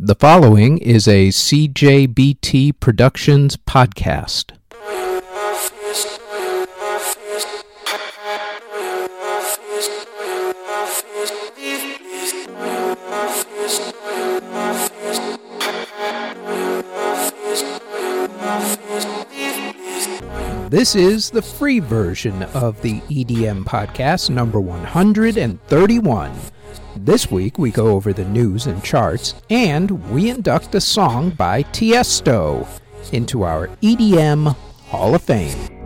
The following is a CJBT Productions podcast. This is the free version of the EDM podcast number 131. This week we go over the news and charts, and we induct a song by Tiesto into our EDM Hall of Fame.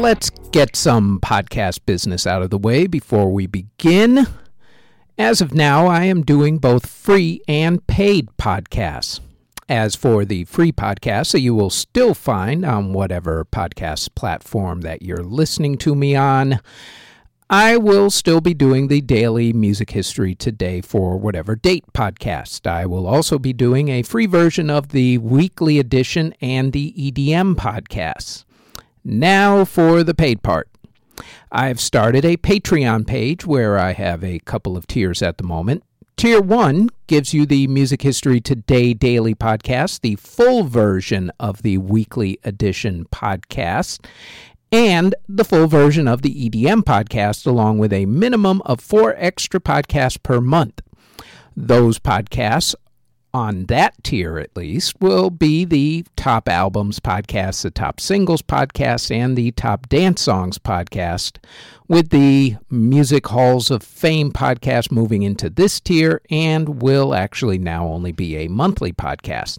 Let's get some podcast business out of the way before we begin. As of now, I am doing both free and paid podcasts. As for the free podcasts that you will still find on whatever podcast platform that you're listening to me on, I will still be doing the daily music history today for whatever date podcast. I will also be doing a free version of the weekly edition and the EDM podcasts. Now for the paid part. I've started a Patreon page where I have a couple of tiers at the moment. Tier 1 gives you the Music History Today daily podcast, the full version of the weekly edition podcast, and the full version of the EDM podcast, along with a minimum of four extra podcasts per month. Those podcasts on that tier at least will be the top albums podcast, the top singles podcast, and the top dance songs podcast, with the Music Halls of Fame podcast moving into this tier and will actually now only be a monthly podcast.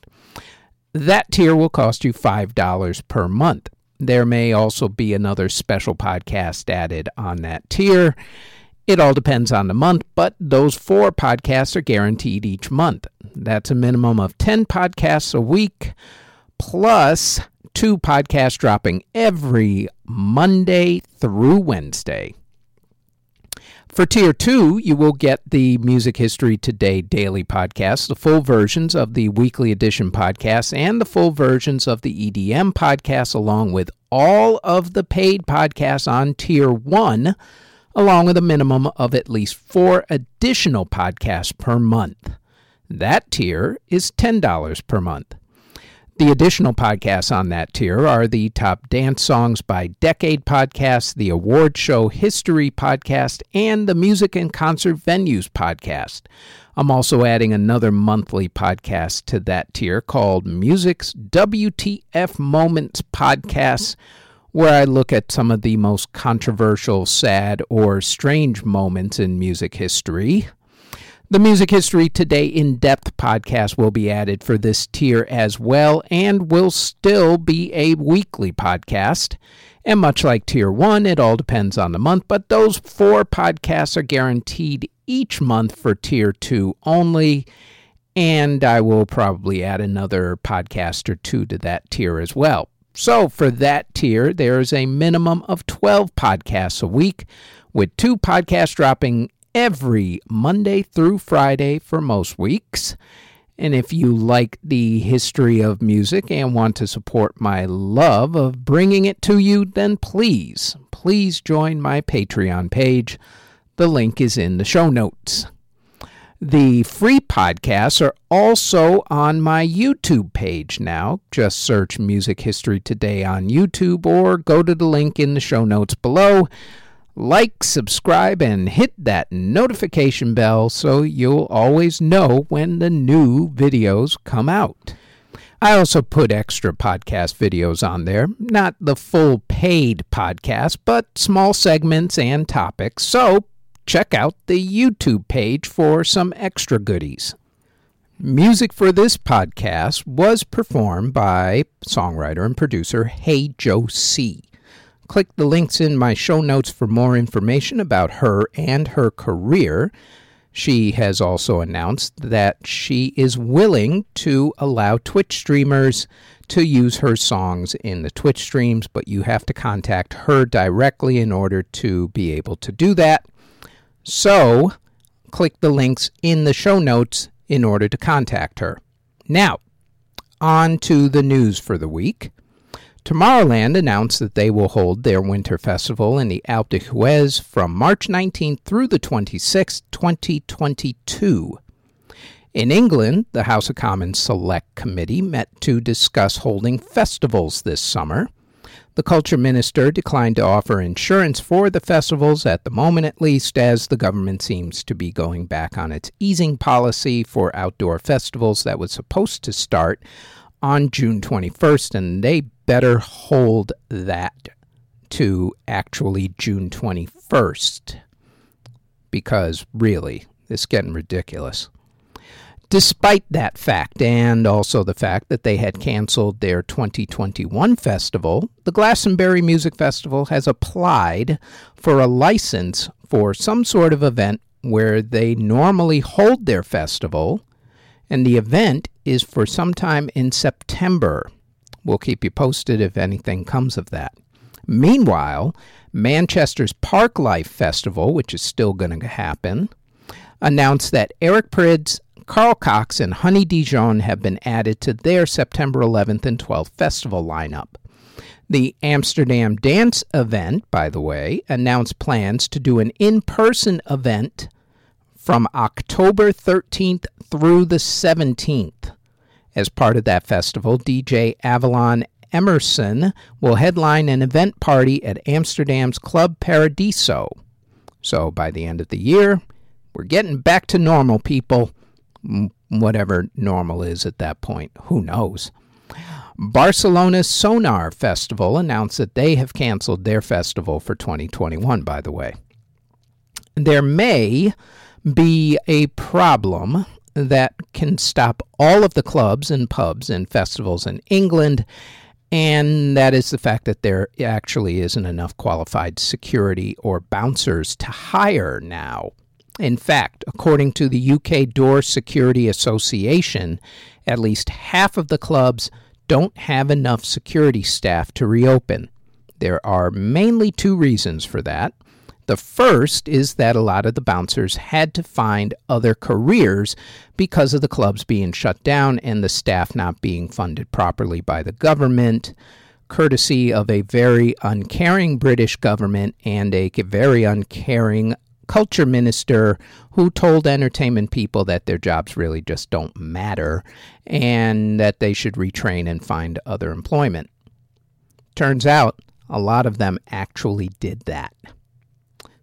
That tier will cost you $5 per month. There may also be another special podcast added on that tier. It all depends on the month, but those four podcasts are guaranteed each month. That's a minimum of 10 podcasts a week, plus two podcasts dropping every Monday through Wednesday. For Tier 2, you will get the Music History Today daily podcast, the full versions of the weekly edition podcast, and the full versions of the EDM podcast, along with all of the paid podcasts on Tier 1 along with a minimum of at least four additional podcasts per month. That tier is $10 per month. The additional podcasts on that tier are the Top Dance Songs by Decade podcast, the Award Show History podcast, and the Music and Concert Venues podcast. I'm also adding another monthly podcast to that tier called Music's WTF Moments Podcast where I look at some of the most controversial, sad, or strange moments in music history. The Music History Today in depth podcast will be added for this tier as well and will still be a weekly podcast. And much like Tier 1, it all depends on the month, but those four podcasts are guaranteed each month for Tier 2 only. And I will probably add another podcast or two to that tier as well. So, for that tier, there is a minimum of 12 podcasts a week, with two podcasts dropping every Monday through Friday for most weeks. And if you like the history of music and want to support my love of bringing it to you, then please, please join my Patreon page. The link is in the show notes. The free podcasts are also on my YouTube page now. Just search Music History Today on YouTube or go to the link in the show notes below. Like, subscribe, and hit that notification bell so you'll always know when the new videos come out. I also put extra podcast videos on there, not the full paid podcast, but small segments and topics. So check out the YouTube page for some extra goodies. Music for this podcast was performed by songwriter and producer Hey Joe C. Click the links in my show notes for more information about her and her career. She has also announced that she is willing to allow Twitch streamers to use her songs in the Twitch streams, but you have to contact her directly in order to be able to do that. So click the links in the show notes in order to contact her. Now, on to the news for the week. Tomorrowland announced that they will hold their winter festival in the Alpe d'Huez from March 19th through the 26th, 2022. In England, the House of Commons Select Committee met to discuss holding festivals this summer. The Culture Minister declined to offer insurance for the festivals, at the moment at least, as the government seems to be going back on its easing policy for outdoor festivals that was supposed to start on June 21st, and they better hold that to actually June 21st. Because really, it's getting ridiculous. Despite that fact, and also the fact that they had canceled their 2021 festival, the Glastonbury Music Festival has applied for a license for some sort of event where they normally hold their festival, and the event is for sometime in September. We'll keep you posted if anything comes of that. Meanwhile, Manchester's Parklife Festival, which is still going to happen, announced that Eric Prydz Carl Cox and Honey Dijon have been added to their September 11th and 12th festival lineup. The Amsterdam Dance event, by the way, announced plans to do an in person event from October 13th through the 17th. As part of that festival, DJ Avalon Emerson will headline an event party at Amsterdam's Club Paradiso. So by the end of the year, we're getting back to normal, people whatever normal is at that point. Who knows? Barcelona's Sonar Festival announced that they have canceled their festival for 2021, by the way. There may be a problem that can stop all of the clubs and pubs and festivals in England, and that is the fact that there actually isn't enough qualified security or bouncers to hire now. In fact, according to the UK Door Security Association, at least half of the clubs don't have enough security staff to reopen. There are mainly two reasons for that. The first is that a lot of the bouncers had to find other careers because of the clubs being shut down and the staff not being funded properly by the government, courtesy of a very uncaring British government and a very uncaring culture minister who told entertainment people that their jobs really just don't matter and that they should retrain and find other employment. Turns out a lot of them actually did that.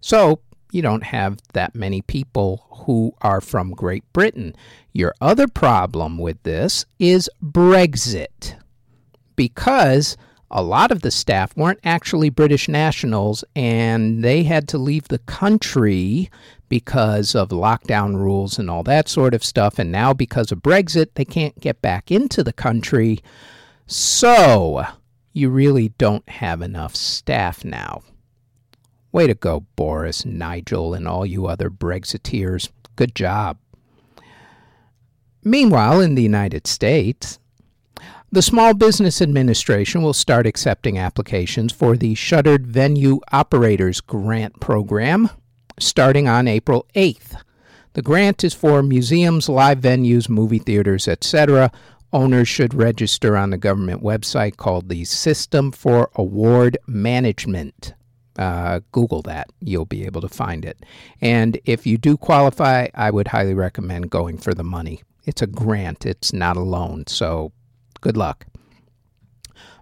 So, you don't have that many people who are from Great Britain. Your other problem with this is Brexit. Because a lot of the staff weren't actually British nationals and they had to leave the country because of lockdown rules and all that sort of stuff. And now, because of Brexit, they can't get back into the country. So, you really don't have enough staff now. Way to go, Boris, Nigel, and all you other Brexiteers. Good job. Meanwhile, in the United States, the Small Business Administration will start accepting applications for the Shuttered Venue Operators Grant Program starting on April 8th. The grant is for museums, live venues, movie theaters, etc. Owners should register on the government website called the System for Award Management. Uh, Google that. You'll be able to find it. And if you do qualify, I would highly recommend going for the money. It's a grant, it's not a loan. So Good luck.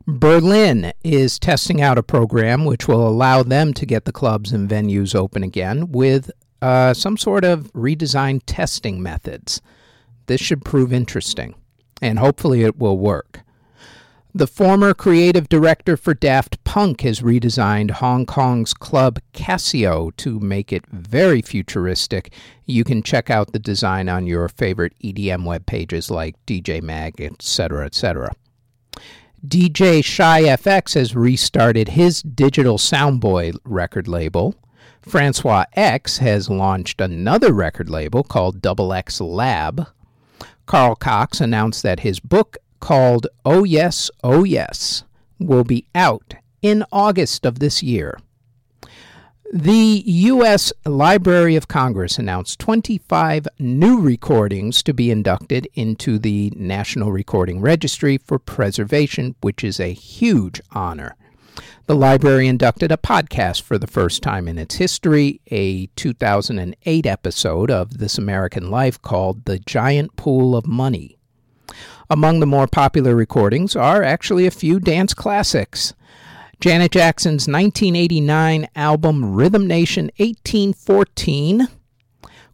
Berlin is testing out a program which will allow them to get the clubs and venues open again with uh, some sort of redesigned testing methods. This should prove interesting, and hopefully it will work. The former creative director for Daft Punk has redesigned Hong Kong's club Casio to make it very futuristic. You can check out the design on your favorite EDM web pages like DJ Mag, etc., etc. DJ Shy FX has restarted his digital Soundboy record label. Francois X has launched another record label called Double X Lab. Carl Cox announced that his book called Oh Yes, Oh Yes will be out in August of this year. The U.S. Library of Congress announced 25 new recordings to be inducted into the National Recording Registry for preservation, which is a huge honor. The library inducted a podcast for the first time in its history, a 2008 episode of This American Life called The Giant Pool of Money. Among the more popular recordings are actually a few dance classics. Janet Jackson's 1989 album Rhythm Nation 1814,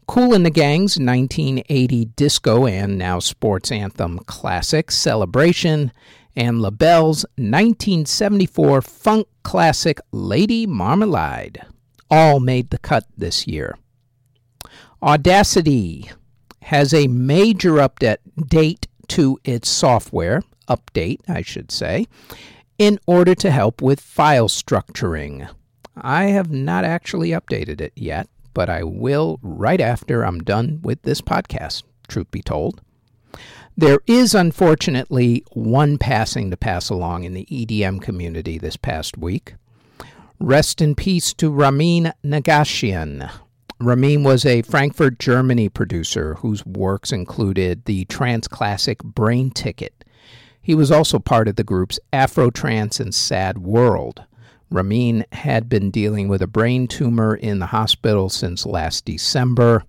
Kool and the Gang's 1980 disco and now sports anthem classic Celebration, and LaBelle's 1974 funk classic Lady Marmalade all made the cut this year. Audacity has a major update to its software, update, I should say, in order to help with file structuring. I have not actually updated it yet, but I will right after I'm done with this podcast, truth be told. There is unfortunately one passing to pass along in the EDM community this past week. Rest in peace to Ramin Nagashyan. Ramin was a Frankfurt, Germany producer whose works included the trance classic Brain Ticket he was also part of the groups Afro Trance and Sad World. Ramin had been dealing with a brain tumor in the hospital since last December.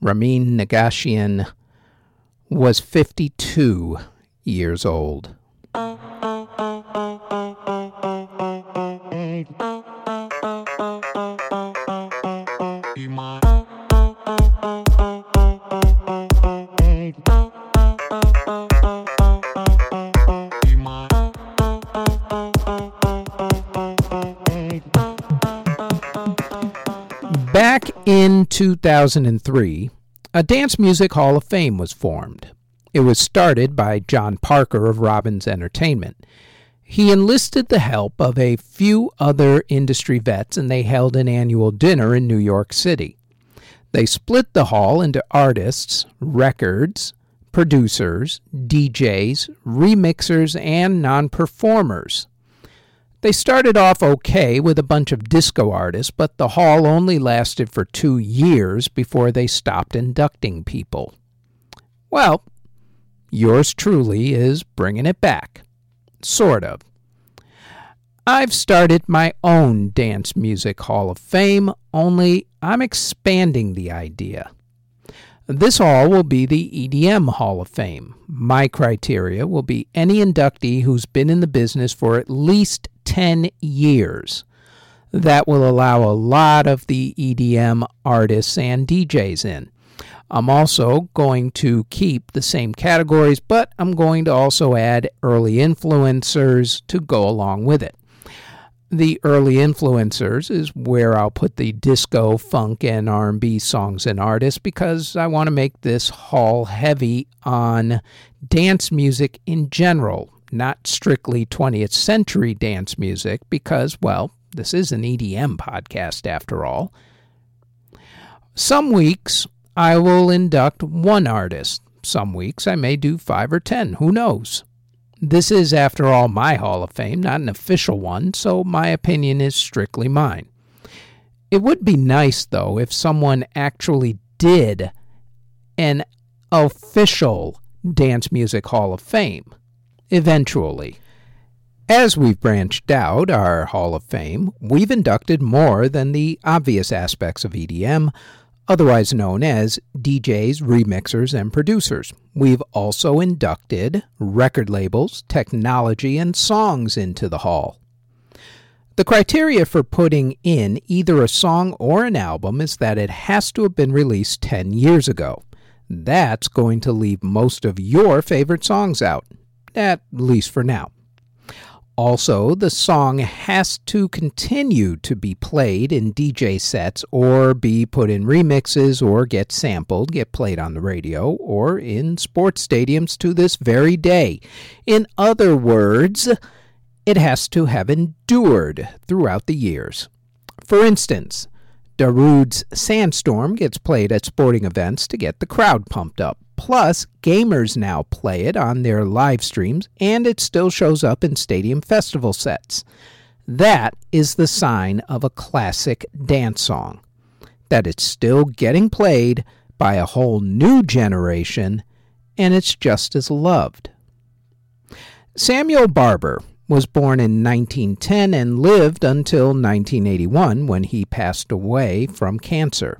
Ramin Nagashyan was 52 years old. 2003, a Dance Music Hall of Fame was formed. It was started by John Parker of Robbins Entertainment. He enlisted the help of a few other industry vets and they held an annual dinner in New York City. They split the hall into artists, records, producers, DJs, remixers, and non performers. They started off okay with a bunch of disco artists, but the hall only lasted for two years before they stopped inducting people. Well, yours truly is bringing it back. Sort of. I've started my own Dance Music Hall of Fame, only I'm expanding the idea. This hall will be the EDM Hall of Fame. My criteria will be any inductee who's been in the business for at least 10 years. That will allow a lot of the EDM artists and DJs in. I'm also going to keep the same categories, but I'm going to also add early influencers to go along with it. The early influencers is where I'll put the disco, funk, and R&B songs and artists because I want to make this hall heavy on dance music in general, not strictly 20th century dance music, because, well, this is an EDM podcast after all. Some weeks I will induct one artist. Some weeks I may do five or ten. Who knows? This is, after all, my Hall of Fame, not an official one, so my opinion is strictly mine. It would be nice, though, if someone actually did an official Dance Music Hall of Fame eventually. As we've branched out our Hall of Fame, we've inducted more than the obvious aspects of EDM, otherwise known as DJs, remixers, and producers. We've also inducted record labels, technology, and songs into the Hall. The criteria for putting in either a song or an album is that it has to have been released 10 years ago. That's going to leave most of your favorite songs out at least for now. Also, the song has to continue to be played in DJ sets or be put in remixes or get sampled, get played on the radio or in sports stadiums to this very day. In other words, it has to have endured throughout the years. For instance, Darude's Sandstorm gets played at sporting events to get the crowd pumped up. Plus, gamers now play it on their live streams, and it still shows up in stadium festival sets. That is the sign of a classic dance song, that it's still getting played by a whole new generation and it's just as loved. Samuel Barber was born in 1910 and lived until 1981 when he passed away from cancer.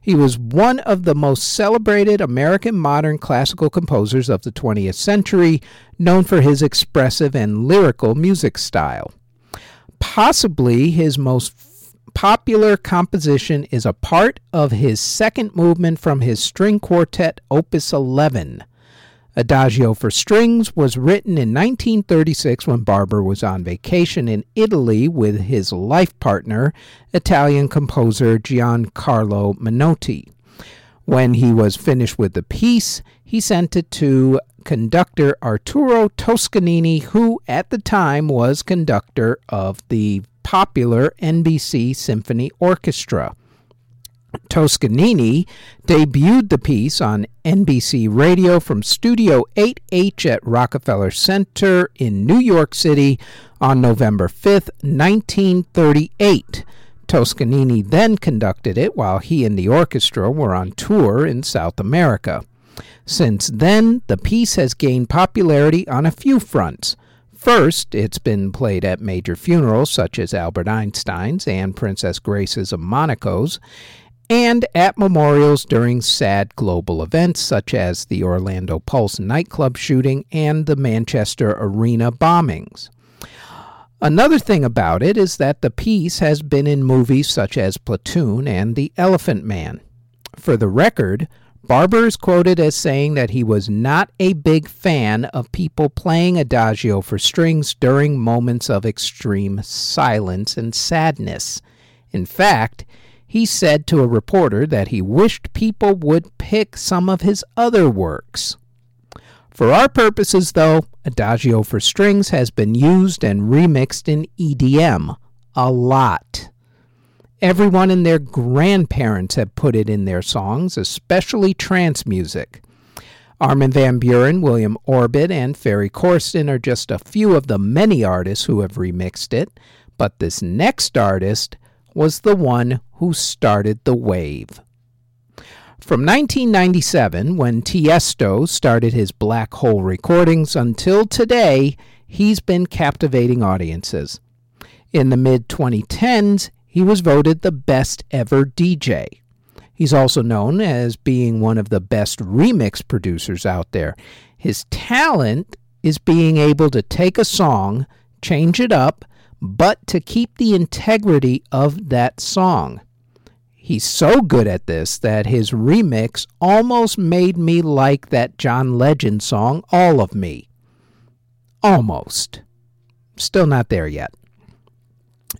He was one of the most celebrated American modern classical composers of the 20th century, known for his expressive and lyrical music style. Possibly his most popular composition is a part of his second movement from his string quartet Opus 11. Adagio for Strings was written in 1936 when Barber was on vacation in Italy with his life partner, Italian composer Giancarlo Menotti. When he was finished with the piece, he sent it to conductor Arturo Toscanini, who at the time was conductor of the popular NBC Symphony Orchestra. Toscanini debuted the piece on NBC Radio from Studio 8H at Rockefeller Center in New York City on November 5, 1938. Toscanini then conducted it while he and the orchestra were on tour in South America. Since then, the piece has gained popularity on a few fronts. First, it's been played at major funerals such as Albert Einstein's and Princess Grace's of Monaco's, and at memorials during sad global events such as the Orlando Pulse nightclub shooting and the Manchester Arena bombings. Another thing about it is that the piece has been in movies such as Platoon and The Elephant Man. For the record, Barber is quoted as saying that he was not a big fan of people playing adagio for strings during moments of extreme silence and sadness. In fact, he said to a reporter that he wished people would pick some of his other works. For our purposes, though, Adagio for Strings has been used and remixed in EDM a lot. Everyone and their grandparents have put it in their songs, especially trance music. Armin van Buuren, William Orbit, and Ferry Corsten are just a few of the many artists who have remixed it, but this next artist was the one who started the wave. From 1997, when Tiesto started his Black Hole recordings, until today, he's been captivating audiences. In the mid 2010s, he was voted the best ever DJ. He's also known as being one of the best remix producers out there. His talent is being able to take a song, change it up, but to keep the integrity of that song. He's so good at this that his remix almost made me like that John Legend song, All of Me. Almost. Still not there yet.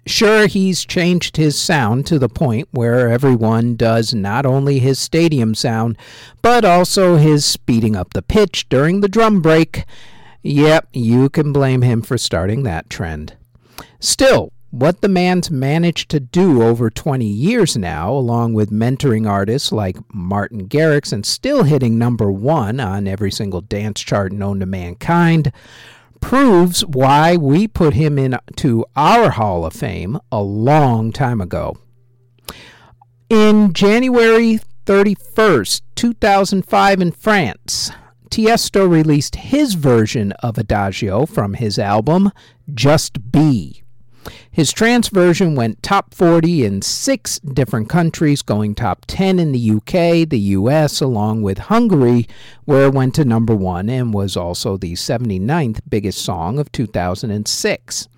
Sure, he's changed his sound to the point where everyone does not only his stadium sound, but also his speeding up the pitch during the drum break. Yep, you can blame him for starting that trend. Still, what the man's managed to do over 20 years now, along with mentoring artists like Martin Garrix and still hitting number one on every single dance chart known to mankind, proves why we put him into our Hall of Fame a long time ago. In January 31st, 2005, in France, Tiesto released his version of Adagio from his album Just Be. His trance version went top 40 in six different countries, going top 10 in the UK, the US, along with Hungary, where it went to number one and was also the 79th biggest song of 2006.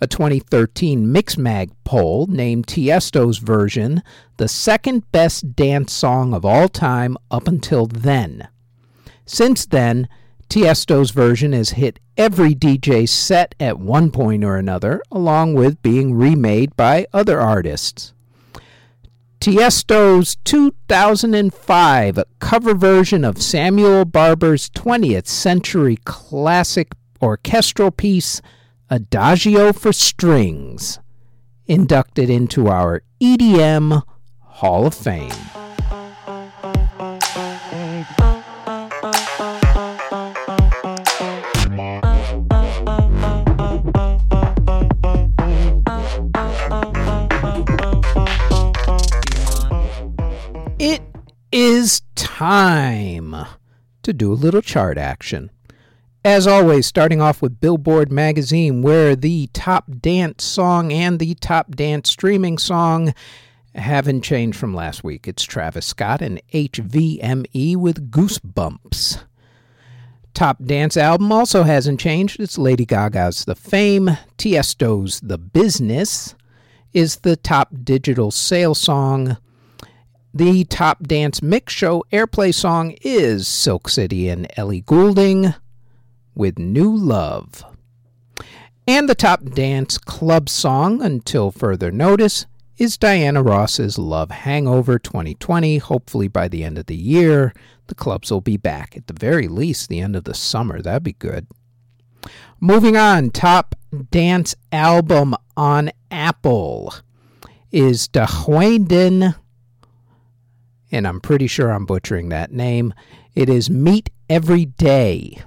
A 2013 Mixmag poll named Tiesto's version the second best dance song of all time up until then. Since then, Tiesto's version has hit every DJ set at one point or another, along with being remade by other artists. Tiesto's 2005 cover version of Samuel Barber's 20th century classic orchestral piece, Adagio for Strings, inducted into our EDM Hall of Fame. Time to do a little chart action. As always, starting off with Billboard magazine, where the top dance song and the top dance streaming song haven't changed from last week. It's Travis Scott and HVME with Goosebumps. Top dance album also hasn't changed. It's Lady Gaga's The Fame, Tiesto's The Business is the top digital sale song. The top dance mix show airplay song is Silk City and Ellie Goulding with New Love. And the top dance club song, until further notice, is Diana Ross's Love Hangover 2020. Hopefully, by the end of the year, the clubs will be back. At the very least, the end of the summer. That'd be good. Moving on, top dance album on Apple is Dahwaden, and I'm pretty sure I'm butchering that name. It is Meet Every Day.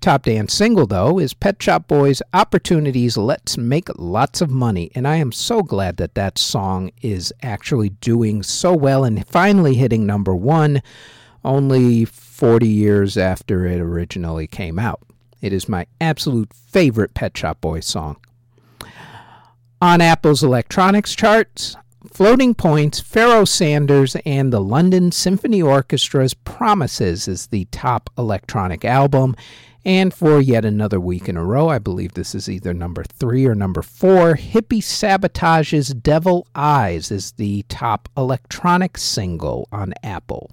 Top dance single, though, is Pet Shop Boys' Opportunities Let's Make Lots of Money. And I am so glad that that song is actually doing so well and finally hitting number one only 40 years after it originally came out. It is my absolute favorite Pet Shop Boys song. On Apple's electronics charts, Floating Points, Pharoah Sanders, and the London Symphony Orchestra's Promises is the top electronic album, and for yet another week in a row, I believe this is either number three or number four, Hippie Sabotage's Devil Eyes is the top electronic single on Apple.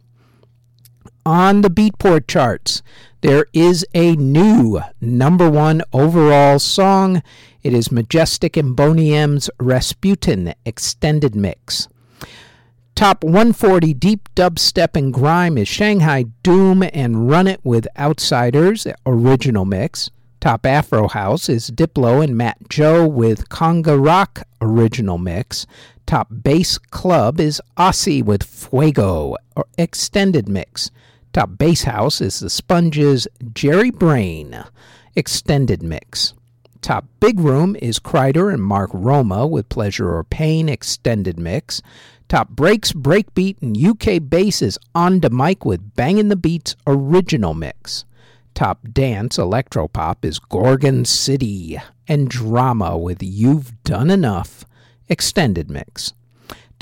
On the Beatport charts, there is a new number one overall song. It is Majestic and Boney M's Rasputin Extended Mix. Top 140 deep dubstep and grime is Shanghai Doom and Run It with Outsiders original mix. Top Afro House is Diplo and Matt Joe with Conga Rock original mix. Top Bass Club is Aussie with Fuego extended mix. Top Bass House is The Sponges Jerry Brain extended mix. Top Big Room is Kryder and Mark Roma with Pleasure or Pain extended mix. Top breaks, breakbeat, and UK bass is on the mic with Bangin' the Beats original mix. Top dance, electropop is Gorgon City and drama with You've Done Enough extended mix.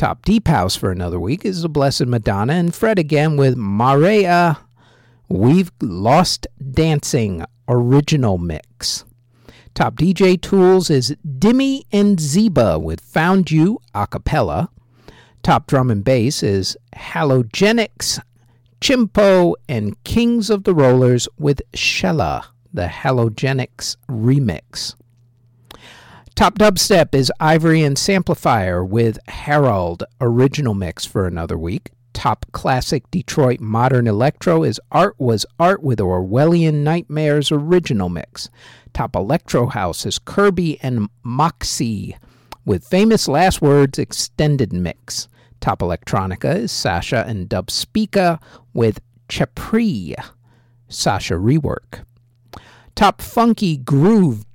Top deep house for another week is the Blessed Madonna and Fred again with Marea. We've Lost Dancing original mix. Top DJ tools is Dimmy and Zeba with Found You a cappella. Top drum and bass is Halogenix, Chimpo, and Kings of the Rollers with Shella, the Halogenix remix. Top dubstep is Ivory and Samplifire with Harold, original mix for another week. Top classic Detroit modern electro is Art Was Art with Orwellian Nightmares original mix. Top electro house is Kirby and Moxie with Famous Last Words extended mix. Top Electronica is Sasha and Dub Speaker with Chapri, Sasha rework. Top Funky Groove,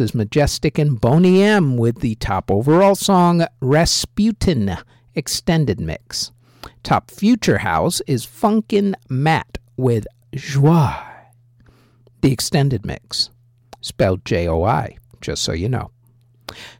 is Majestic and Boney M with the top overall song Rasputin extended mix. Top Future House is Funkin' Matt with Joie, the extended mix, spelled J O I, just so you know.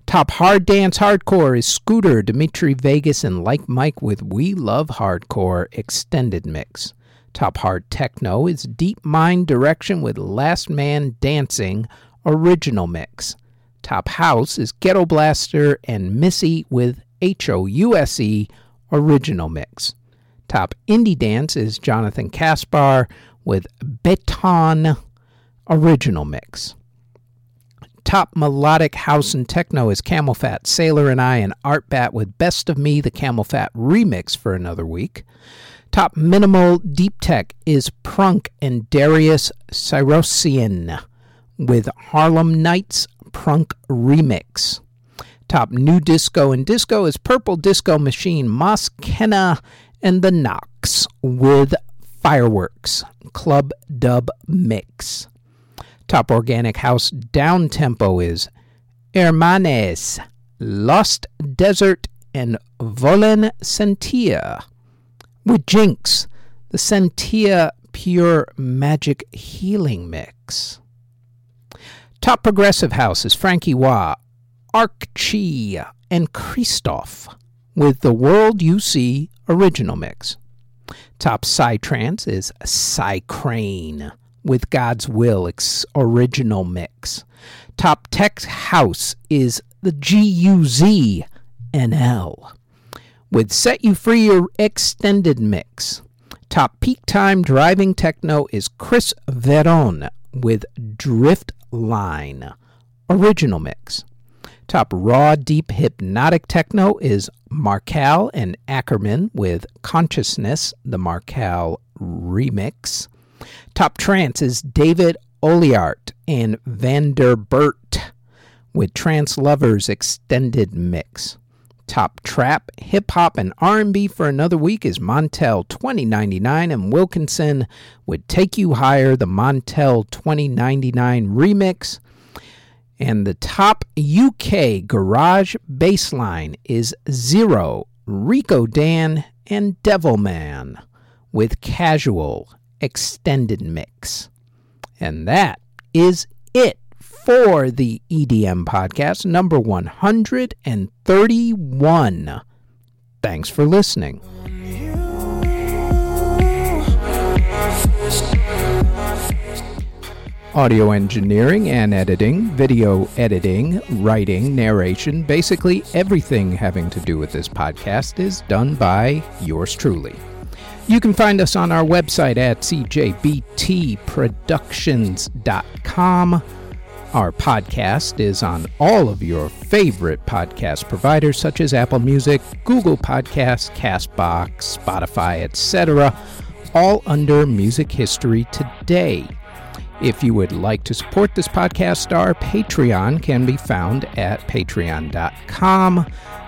Top Hard Dance Hardcore is Scooter, Dimitri Vegas, and Like Mike with We Love Hardcore Extended Mix. Top Hard Techno is Deep Mind Direction with Last Man Dancing Original Mix. Top House is Ghetto Blaster and Missy with H O U S E Original Mix. Top Indie Dance is Jonathan Kaspar with Beton Original Mix. Top melodic house and techno is CamelPhat, Sailor and I, and Artbat with Best of Me, the CamelPhat remix for another week. Top minimal deep tech is Prunk and Darius Syrossian with Harlem Nights Prunk remix. Top new disco and disco is Purple Disco Machine, Moss Kena, and the Knocks with Fireworks Club Dub Mix. Top organic house down tempo is Hermanes, Lost Desert, and Volen Sentir. With Jinx, the Sentia Pure Magic Healing Mix. Top Progressive House is Frankie Wah, Archie, and Christoph with the World You See original mix. Top Psytrance is Psycrane with God's Will ex- original mix. Top Tech House is the GUZ NL with Set You Free Your extended mix. Top Peak Time Driving Techno is Chris Veron with Drift Line original mix. Top Raw Deep Hypnotic Techno is Markal and Ackerman with Consciousness, the Markal remix. Top Trance is David Oliart and Vanderbert with Trance Lovers Extended Mix. Top Trap, Hip Hop, and R&B for another week is Montel 2099 and Wilkinson would Take You Higher, the Montel 2099 remix. And the top UK garage bassline is Zero, Rico Dan, and Devilman with Casual Extended Mix. And that is it for the EDM podcast number 131. Thanks for listening. Audio engineering and editing, video editing, writing, narration, basically everything having to do with this podcast is done by yours truly. You can find us on our website at cjbtproductions.com. Our podcast is on all of your favorite podcast providers such as Apple Music, Google Podcasts, Castbox, Spotify, etc., all under Music History Today. If you would like to support this podcast, our Patreon can be found at patreon.com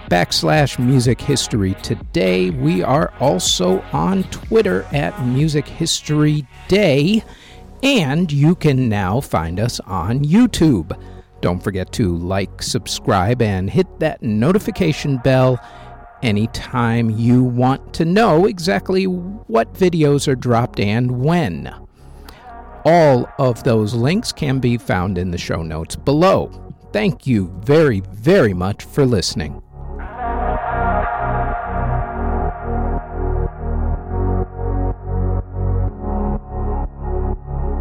backslash music history today. We are also on Twitter at Music History Day, and you can now find us on YouTube. Don't forget to like, subscribe, and hit that notification bell anytime you want to know exactly what videos are dropped and when. All of those links can be found in the show notes below. Thank you very, very much for listening.